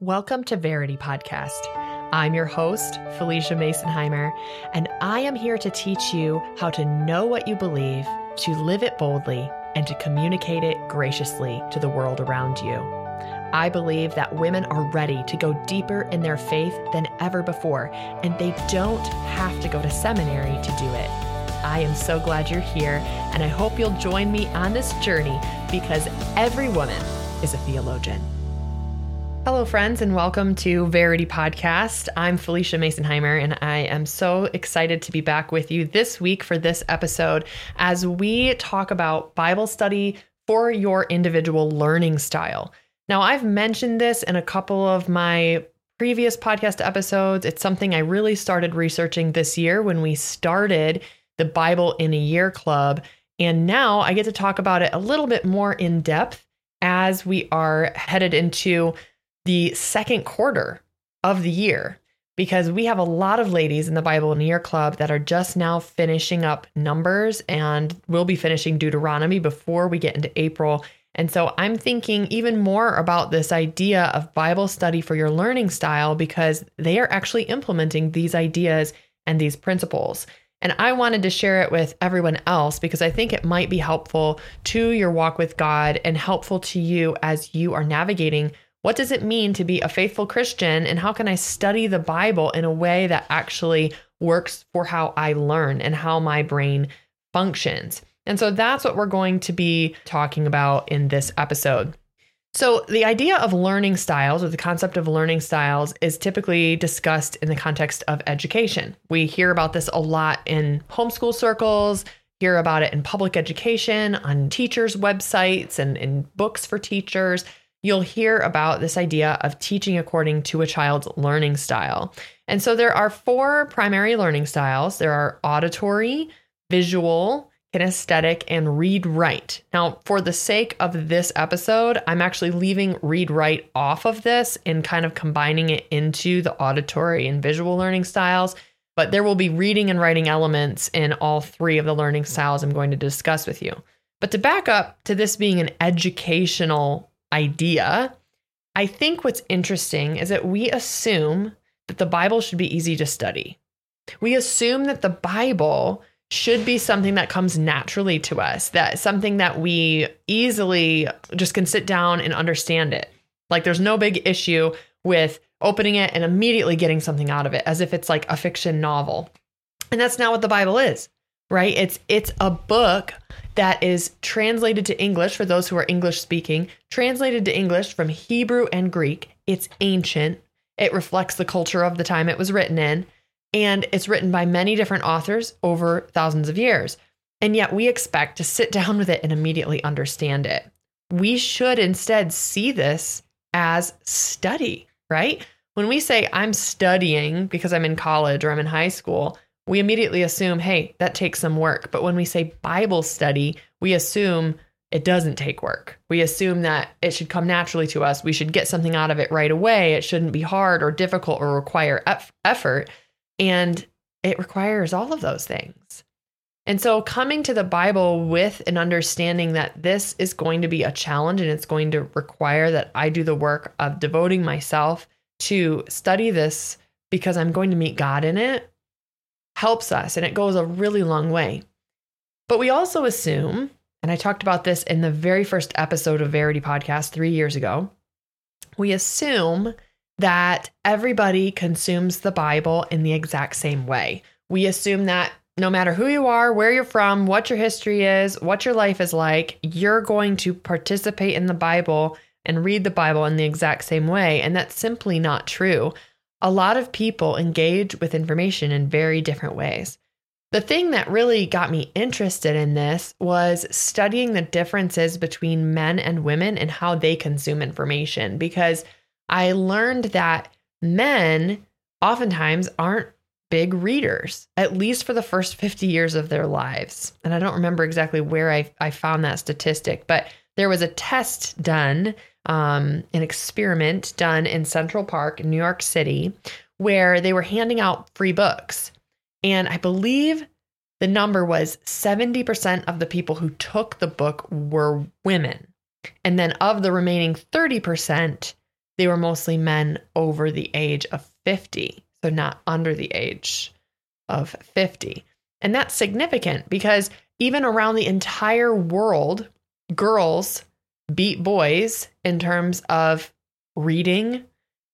Welcome to Verity Podcast. I'm your host, Phylicia Masonheimer, and I am here to teach you how to know what you believe, to live it boldly, and to communicate it graciously to the world around you. I believe that women are ready to go deeper in their faith than ever before, and they don't have to go to seminary to do it. I am so glad you're here, and I hope you'll join me on this journey because every woman is a theologian. Hello, friends, and welcome to Verity Podcast. I'm Phylicia Masonheimer, and I am so excited to be back with you this week for this episode as we talk about Bible study for your individual learning style. Now, I've mentioned this in a couple of my previous podcast episodes. It's something I really started researching this year when we started the Bible in a Year Club. And now I get to talk about it a little bit more in depth as we are headed into the second quarter of the year because we have a lot of ladies in the Bible in Year Club that are just now finishing up Numbers and we'll be finishing Deuteronomy before we get into April. And so I'm thinking even more about this idea of Bible study for your learning style because they are actually implementing these ideas and these principles. And I wanted to share it with everyone else because I think it might be helpful to your walk with God and helpful to you as you are navigating what does it mean to be a faithful Christian? And how can I study the Bible in a way that actually works for how I learn and how my brain functions? And so that's what we're going to be talking about in this episode. So, the idea of learning styles or the concept of learning styles is typically discussed in the context of education. We hear about this a lot in homeschool circles, hear about it in public education, on teachers' websites, and in books for teachers you'll hear about this idea of teaching according to a child's learning style. And so there are four primary learning styles there are auditory, visual, kinesthetic, and read write. Now, for the sake of this episode, I'm actually leaving read write off of this and kind of combining it into the auditory and visual learning styles. But there will be reading and writing elements in all three of the learning styles I'm going to discuss with you. But to back up to this being an educational idea, I think what's interesting is that we assume that the Bible should be easy to study. We assume that the Bible should be something that comes naturally to us, that something that we easily just can sit down and understand it. Like there's no big issue with opening it and immediately getting something out of it as if it's like a fiction novel. And that's not what the Bible is, right? It's it's a book that is translated to English for those who are English speaking, translated to English from Hebrew and Greek. It's ancient. It reflects the culture of the time it was written in, and it's written by many different authors over thousands of years. And yet we expect to sit down with it and immediately understand it. We should instead see this as study, right? When we say I'm studying because I'm in college or I'm in high school, we immediately assume, hey, that takes some work. But when we say Bible study, we assume it doesn't take work. We assume that it should come naturally to us. We should get something out of it right away. It shouldn't be hard or difficult or require effort. And it requires all of those things. And so, coming to the Bible with an understanding that this is going to be a challenge and it's going to require that I do the work of devoting myself to study this because I'm going to meet God in it helps us and it goes a really long way. But we also assume, and I talked about this in the very first episode of Verity Podcast three years ago, we assume that everybody consumes the Bible in the exact same way. We assume that no matter who you are, where you're from, what your history is, what your life is like, you're going to participate in the Bible and read the Bible in the exact same way. And that's simply not true a lot of people engage with information in very different ways. The thing that really got me interested in this was studying the differences between men and women and how they consume information because I learned that men oftentimes aren't big readers, at least for the first 50 years of their lives. And I don't remember exactly where I, I found that statistic, but there was a test done um, an experiment done in Central Park, New York City, where they were handing out free books. And I believe the number was 70% of the people who took the book were women. And then of the remaining 30%, they were mostly men over the age of 50, so not under the age of 50. And that's significant because even around the entire world, girls beat boys in terms of reading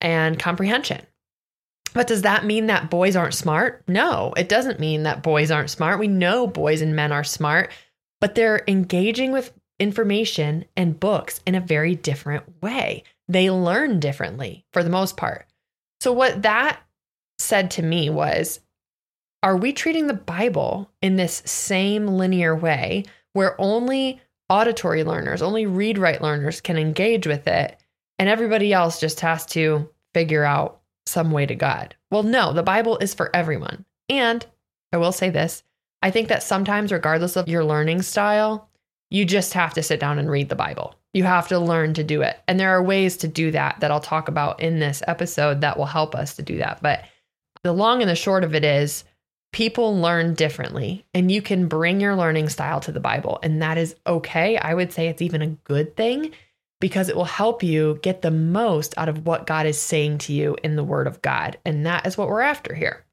and comprehension. But does that mean that boys aren't smart? No, it doesn't mean that boys aren't smart. We know boys and men are smart, but they're engaging with information and books in a very different way. They learn differently for the most part. So, what that said to me was are we treating the Bible in this same linear way where only auditory learners, only read write learners can engage with it, and everybody else just has to figure out some way to God? Well, no, the Bible is for everyone. And I will say this I think that sometimes, regardless of your learning style, you just have to sit down and read the Bible. You have to learn to do it. And there are ways to do that that I'll talk about in this episode that will help us to do that. But the long and the short of it is people learn differently, and you can bring your learning style to the Bible. And that is okay. I would say it's even a good thing because it will help you get the most out of what God is saying to you in the Word of God. And that is what we're after here.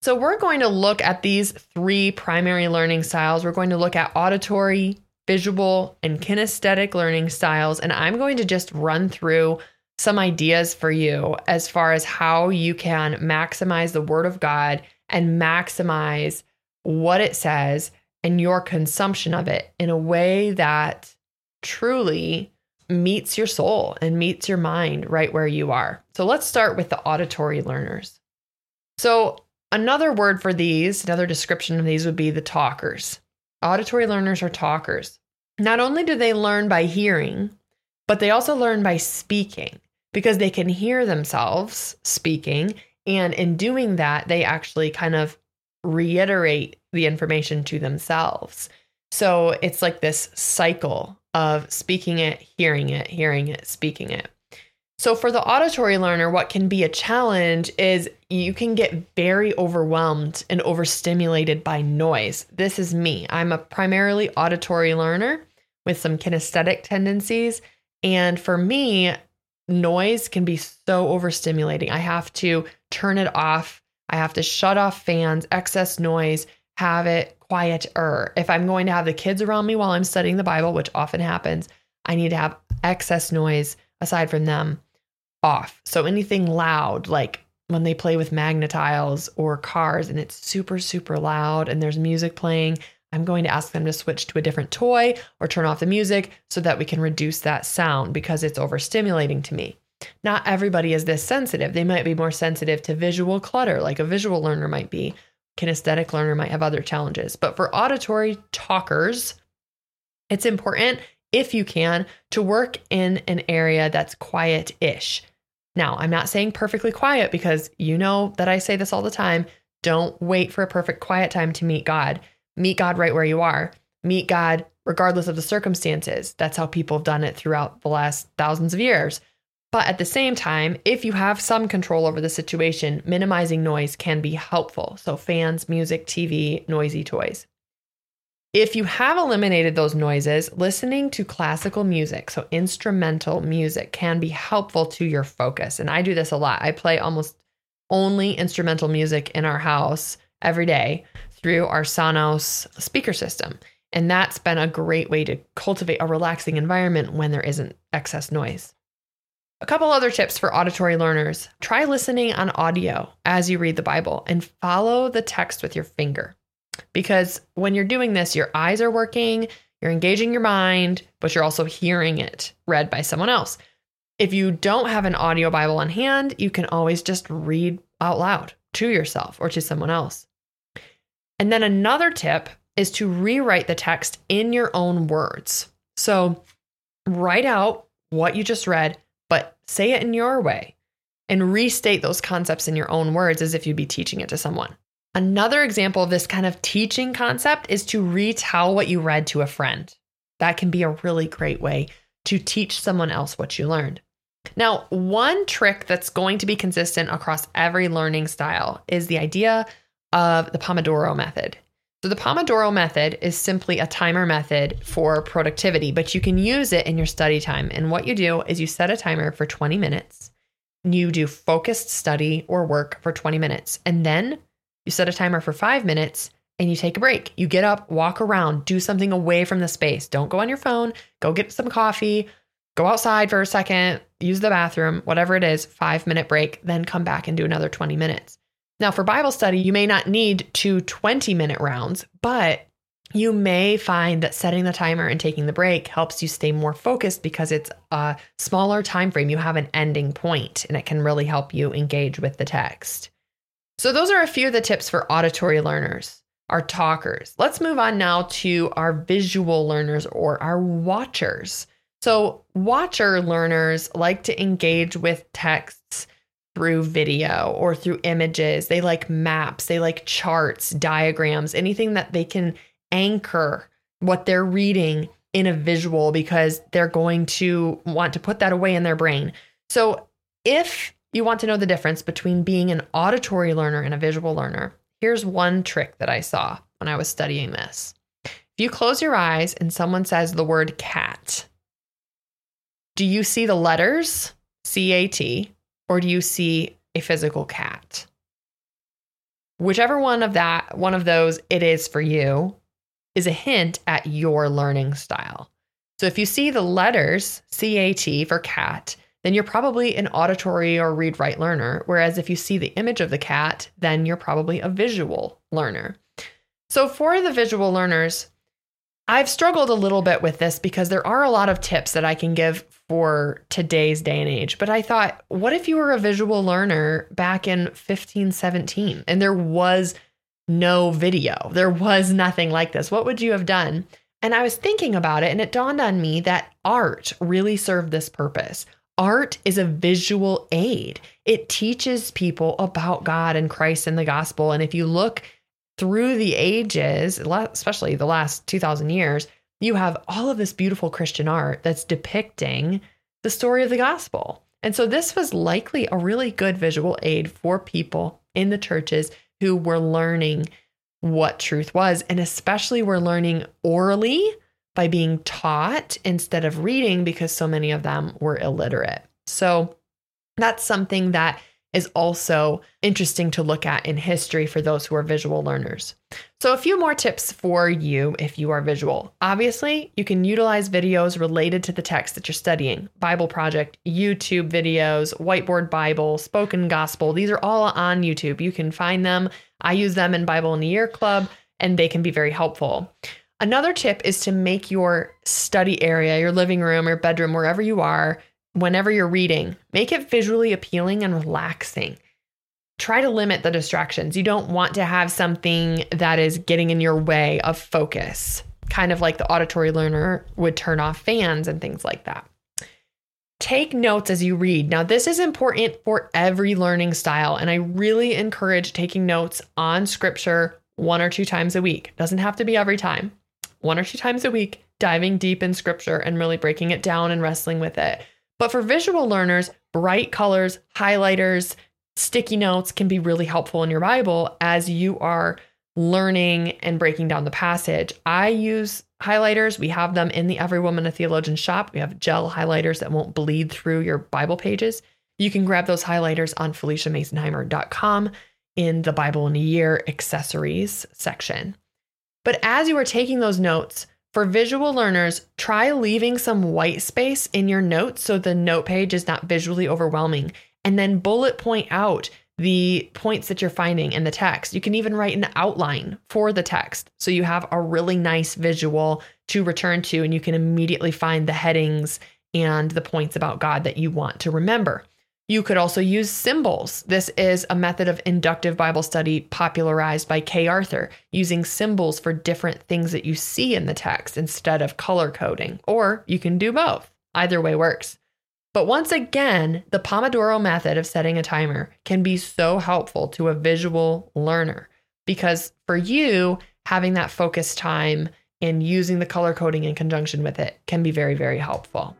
So, we're going to look at these three primary learning styles. We're going to look at auditory, visual, and kinesthetic learning styles. And I'm going to just run through some ideas for you as far as how you can maximize the Word of God and maximize what it says and your consumption of it in a way that truly meets your soul and meets your mind right where you are. So let's start with the auditory learners. So, Another word for these, another description of these would be the talkers. Auditory learners are talkers. Not only do they learn by hearing, but they also learn by speaking because they can hear themselves speaking. And in doing that, they actually kind of reiterate the information to themselves. So it's like this cycle of speaking it, hearing it, hearing it, speaking it. So, for the auditory learner, what can be a challenge is you can get very overwhelmed and overstimulated by noise. This is me. I'm a primarily auditory learner with some kinesthetic tendencies. And for me, noise can be so overstimulating. I have to turn it off, I have to shut off fans, excess noise, have it quieter. If I'm going to have the kids around me while I'm studying the Bible, which often happens, I need to have excess noise aside from them off. So anything loud, like when they play with Magna-Tiles or cars and it's super, super loud and there's music playing, I'm going to ask them to switch to a different toy or turn off the music so that we can reduce that sound because it's overstimulating to me. Not everybody is this sensitive. They might be more sensitive to visual clutter, like a visual learner might be. Kinesthetic learner might have other challenges. But for auditory talkers, it's important, if you can, to work in an area that's quiet ish. Now, I'm not saying perfectly quiet because you know that I say this all the time. Don't wait for a perfect quiet time to meet God. Meet God right where you are. Meet God regardless of the circumstances. That's how people have done it throughout the last thousands of years. But at the same time, if you have some control over the situation, minimizing noise can be helpful. So, fans, music, TV, noisy toys. If you have eliminated those noises, listening to classical music, so instrumental music, can be helpful to your focus. And I do this a lot. I play almost only instrumental music in our house every day through our Sonos speaker system. And that's been a great way to cultivate a relaxing environment when there isn't excess noise. A couple other tips for auditory learners try listening on audio as you read the Bible and follow the text with your finger. Because when you're doing this, your eyes are working, you're engaging your mind, but you're also hearing it read by someone else. If you don't have an audio Bible on hand, you can always just read out loud to yourself or to someone else. And then another tip is to rewrite the text in your own words. So write out what you just read, but say it in your way and restate those concepts in your own words as if you'd be teaching it to someone. Another example of this kind of teaching concept is to retell what you read to a friend. That can be a really great way to teach someone else what you learned. Now, one trick that's going to be consistent across every learning style is the idea of the Pomodoro method. So, the Pomodoro method is simply a timer method for productivity, but you can use it in your study time. And what you do is you set a timer for 20 minutes. You do focused study or work for 20 minutes. And then you set a timer for five minutes and you take a break. You get up, walk around, do something away from the space. Don't go on your phone, go get some coffee, go outside for a second, use the bathroom, whatever it is, five minute break, then come back and do another 20 minutes. Now, for Bible study, you may not need two 20 minute rounds, but you may find that setting the timer and taking the break helps you stay more focused because it's a smaller time frame. You have an ending point and it can really help you engage with the text. So those are a few of the tips for auditory learners, our talkers. Let's move on now to our visual learners or our watchers. So watcher learners like to engage with texts through video or through images. They like maps, they like charts, diagrams, anything that they can anchor what they're reading in a visual because they're going to want to put that away in their brain. So, if you want to know the difference between being an auditory learner and a visual learner, here's one trick that I saw when I was studying this. If you close your eyes and someone says the word cat, do you see the letters C A T or do you see a physical cat? Whichever one of that, one of those it is for you, is a hint at your learning style. So if you see the letters CAT for cat, then you're probably an auditory or read write learner. Whereas if you see the image of the cat, then you're probably a visual learner. So for the visual learners, I've struggled a little bit with this because there are a lot of tips that I can give for today's day and age. But I thought, what if you were a visual learner back in 1517 and there was no video? There was nothing like this. What would you have done? And I was thinking about it and it dawned on me that art really served this purpose. Art is a visual aid. It teaches people about God and Christ and the gospel. And if you look through the ages, especially the last 2,000 years, you have all of this beautiful Christian art that's depicting the story of the gospel. And so this was likely a really good visual aid for people in the churches who were learning what truth was, and especially were learning orally by being taught instead of reading because so many of them were illiterate. So that's something that is also interesting to look at in history for those who are visual learners. So, a few more tips for you if you are visual. Obviously, you can utilize videos related to the text that you're studying Bible Project, YouTube videos, Whiteboard Bible, Spoken Gospel. These are all on YouTube. You can find them. I use them in Bible in a Year Club, and they can be very helpful. Another tip is to make your study area, your living room your bedroom, wherever you are, whenever you're reading, make it visually appealing and relaxing. Try to limit the distractions. You don't want to have something that is getting in your way of focus, kind of like the auditory learner would turn off fans and things like that. Take notes as you read. Now, this is important for every learning style, and I really encourage taking notes on scripture one or two times a week. Doesn't have to be every time. One or two times a week, diving deep in scripture and really breaking it down and wrestling with it. But for visual learners, bright colors, highlighters, sticky notes can be really helpful in your Bible as you are learning and breaking down the passage. I use highlighters. We have them in the Every Woman a Theologian shop. We have gel highlighters that won't bleed through your Bible pages. You can grab those highlighters on PhyliciaMasonheimer.com in the Bible in a Year accessories section. But as you are taking those notes, for visual learners, try leaving some white space in your notes so the note page is not visually overwhelming. And then bullet point out the points that you're finding in the text. You can even write an outline for the text so you have a really nice visual to return to and you can immediately find the headings and the points about God that you want to remember. You could also use symbols. This is a method of inductive Bible study popularized by Kay Arthur, using symbols for different things that you see in the text instead of color coding. Or you can do both. Either way works. But once again, the Pomodoro method of setting a timer can be so helpful to a visual learner because for you, having that focus time and using the color coding in conjunction with it can be very, very helpful.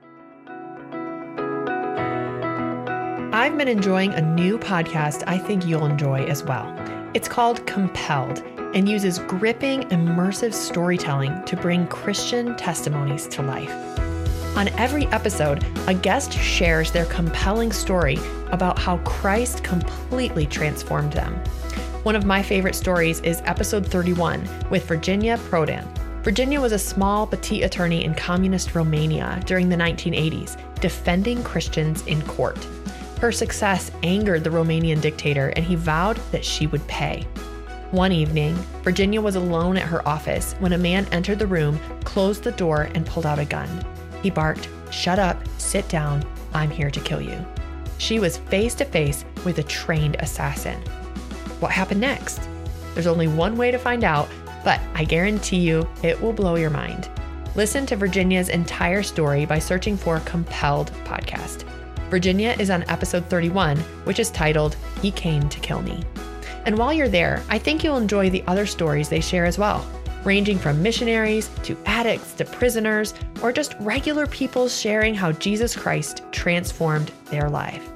Been enjoying a new podcast I think you'll enjoy as well. It's called Compelled and uses gripping, immersive storytelling to bring Christian testimonies to life. On every episode, a guest shares their compelling story about how Christ completely transformed them. One of my favorite stories is episode 31 with Virginia Prodan. Virginia was a small petite attorney in communist Romania during the 1980s, defending Christians in court. Her success angered the Romanian dictator, and he vowed that she would pay. One evening, Virginia was alone at her office when a man entered the room, closed the door, and pulled out a gun. He barked, Shut up, sit down, I'm here to kill you. She was face to face with a trained assassin. What happened next? There's only one way to find out, but I guarantee you it will blow your mind. Listen to Virginia's entire story by searching for Compelled Podcast. Virginia is on episode 31, which is titled He Came to Kill Me. And while you're there, I think you'll enjoy the other stories they share as well, ranging from missionaries to addicts to prisoners, or just regular people sharing how Jesus Christ transformed their life.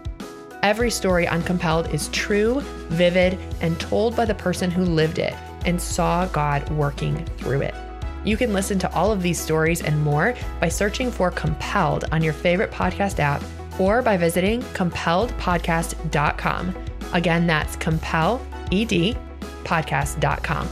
Every story on Compelled is true, vivid, and told by the person who lived it and saw God working through it. You can listen to all of these stories and more by searching for Compelled on your favorite podcast app or by visiting compelledpodcast.com. Again, that's compelledpodcast.com.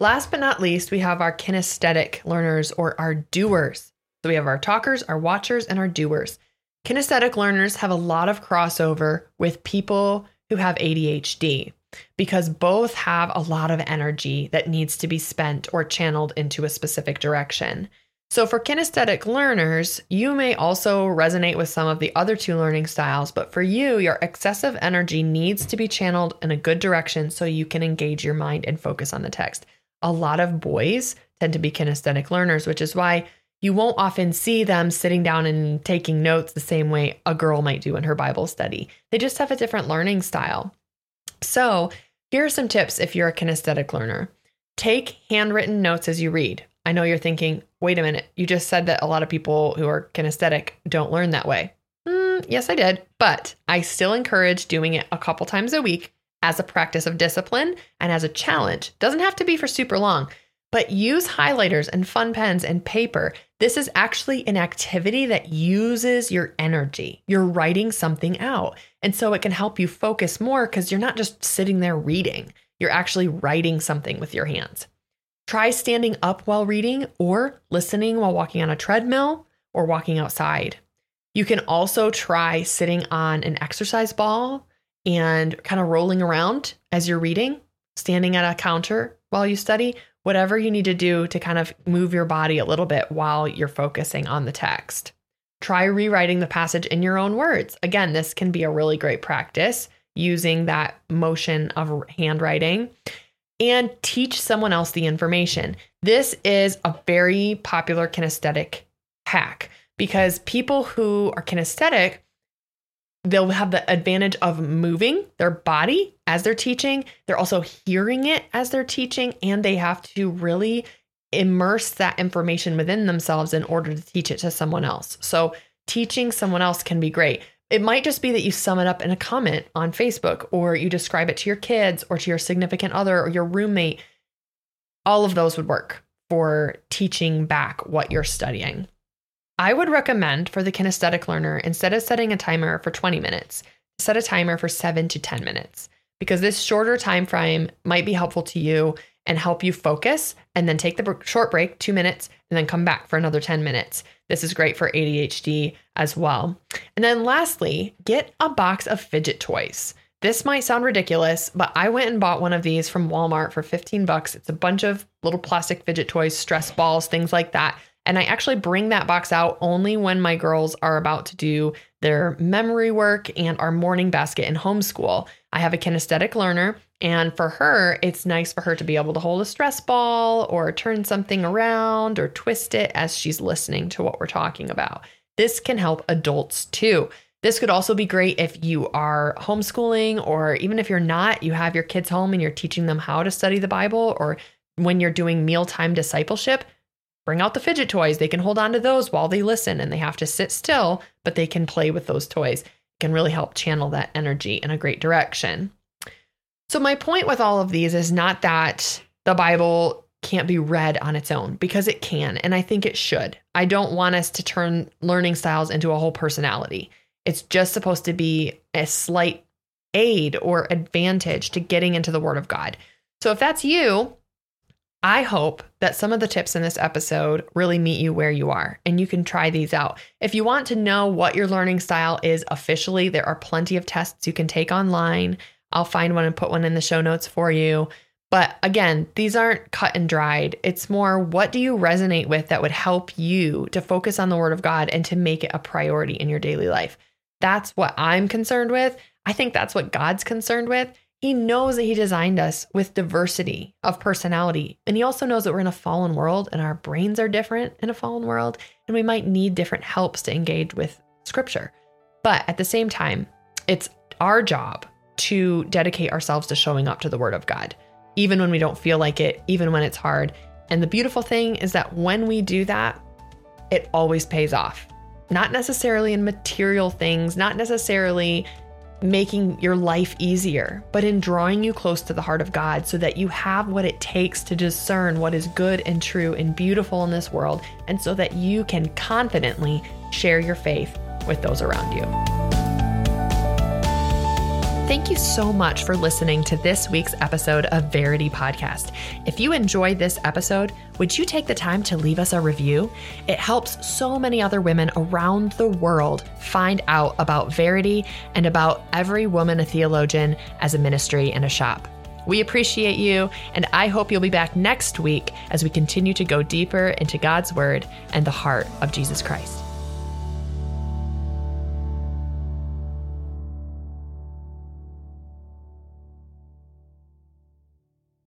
Last but not least, we have our kinesthetic learners or our doers. So we have our talkers, our watchers, and our doers. Kinesthetic learners have a lot of crossover with people who have ADHD because both have a lot of energy that needs to be spent or channeled into a specific direction. So, for kinesthetic learners, you may also resonate with some of the other two learning styles, but for you, your excessive energy needs to be channeled in a good direction so you can engage your mind and focus on the text. A lot of boys tend to be kinesthetic learners, which is why you won't often see them sitting down and taking notes the same way a girl might do in her Bible study. They just have a different learning style. So, here are some tips if you're a kinesthetic learner. Take handwritten notes as you read. I know you're thinking, wait a minute, you just said that a lot of people who are kinesthetic don't learn that way. Mm, yes, I did, but I still encourage doing it a couple times a week as a practice of discipline and as a challenge. Doesn't have to be for super long. But use highlighters and fun pens and paper. This is actually an activity that uses your energy. You're writing something out. And so it can help you focus more because you're not just sitting there reading, you're actually writing something with your hands. Try standing up while reading or listening while walking on a treadmill or walking outside. You can also try sitting on an exercise ball and kind of rolling around as you're reading, standing at a counter while you study, whatever you need to do to kind of move your body a little bit while you're focusing on the text. Try rewriting the passage in your own words. Again, this can be a really great practice using that motion of handwriting and teach someone else the information. This is a very popular kinesthetic hack because people who are kinesthetic they'll have the advantage of moving their body as they're teaching. They're also hearing it as they're teaching, and they have to really immerse that information within themselves in order to teach it to someone else. So, teaching someone else can be great. It might just be that you sum it up in a comment on Facebook, or you describe it to your kids, or to your significant other, or your roommate. All of those would work for teaching back what you're studying. I would recommend for the kinesthetic learner, instead of setting a timer for 20 minutes, set a timer for seven to 10 minutes because this shorter time frame might be helpful to you and help you focus and then take the short break, two minutes, and then come back for another 10 minutes. This is great for ADHD as well. And then lastly, get a box of fidget toys. This might sound ridiculous, but I went and bought one of these from Walmart for 15 bucks. It's a bunch of little plastic fidget toys, stress balls, things like that. And I actually bring that box out only when my girls are about to do their memory work and our morning basket in homeschool. I have a kinesthetic learner, and for her, it's nice for her to be able to hold a stress ball or turn something around or twist it as she's listening to what we're talking about. This can help adults too. This could also be great if you are homeschooling, or even if you're not, you have your kids home and you're teaching them how to study the Bible, or when you're doing mealtime discipleship bring out the fidget toys. They can hold on to those while they listen and they have to sit still, but they can play with those toys. It can really help channel that energy in a great direction. So, my point with all of these is not that the Bible can't be read on its own because it can, and I think it should. I don't want us to turn learning styles into a whole personality. It's just supposed to be a slight aid or advantage to getting into the Word of God. So, if that's you, I hope that some of the tips in this episode really meet you where you are and you can try these out. If you want to know what your learning style is officially, there are plenty of tests you can take online. I'll find one and put one in the show notes for you. But again, these aren't cut and dried. It's more what do you resonate with that would help you to focus on the Word of God and to make it a priority in your daily life. That's what I'm concerned with. I think that's what God's concerned with. He knows that He designed us with diversity of personality. And He also knows that we're in a fallen world and our brains are different in a fallen world. And we might need different helps to engage with Scripture. But at the same time, it's our job to dedicate ourselves to showing up to the Word of God, even when we don't feel like it, even when it's hard. And the beautiful thing is that when we do that, it always pays off. Not necessarily in material things, not necessarily making your life easier, but in drawing you close to the heart of God so that you have what it takes to discern what is good and true and beautiful in this world, and so that you can confidently share your faith with those around you. Thank you so much for listening to this week's episode of Verity Podcast. If you enjoyed this episode, would you take the time to leave us a review? It helps so many other women around the world find out about Verity and about every woman a theologian as a ministry and a shop. We appreciate you, and I hope you'll be back next week as we continue to go deeper into God's Word and the heart of Jesus Christ.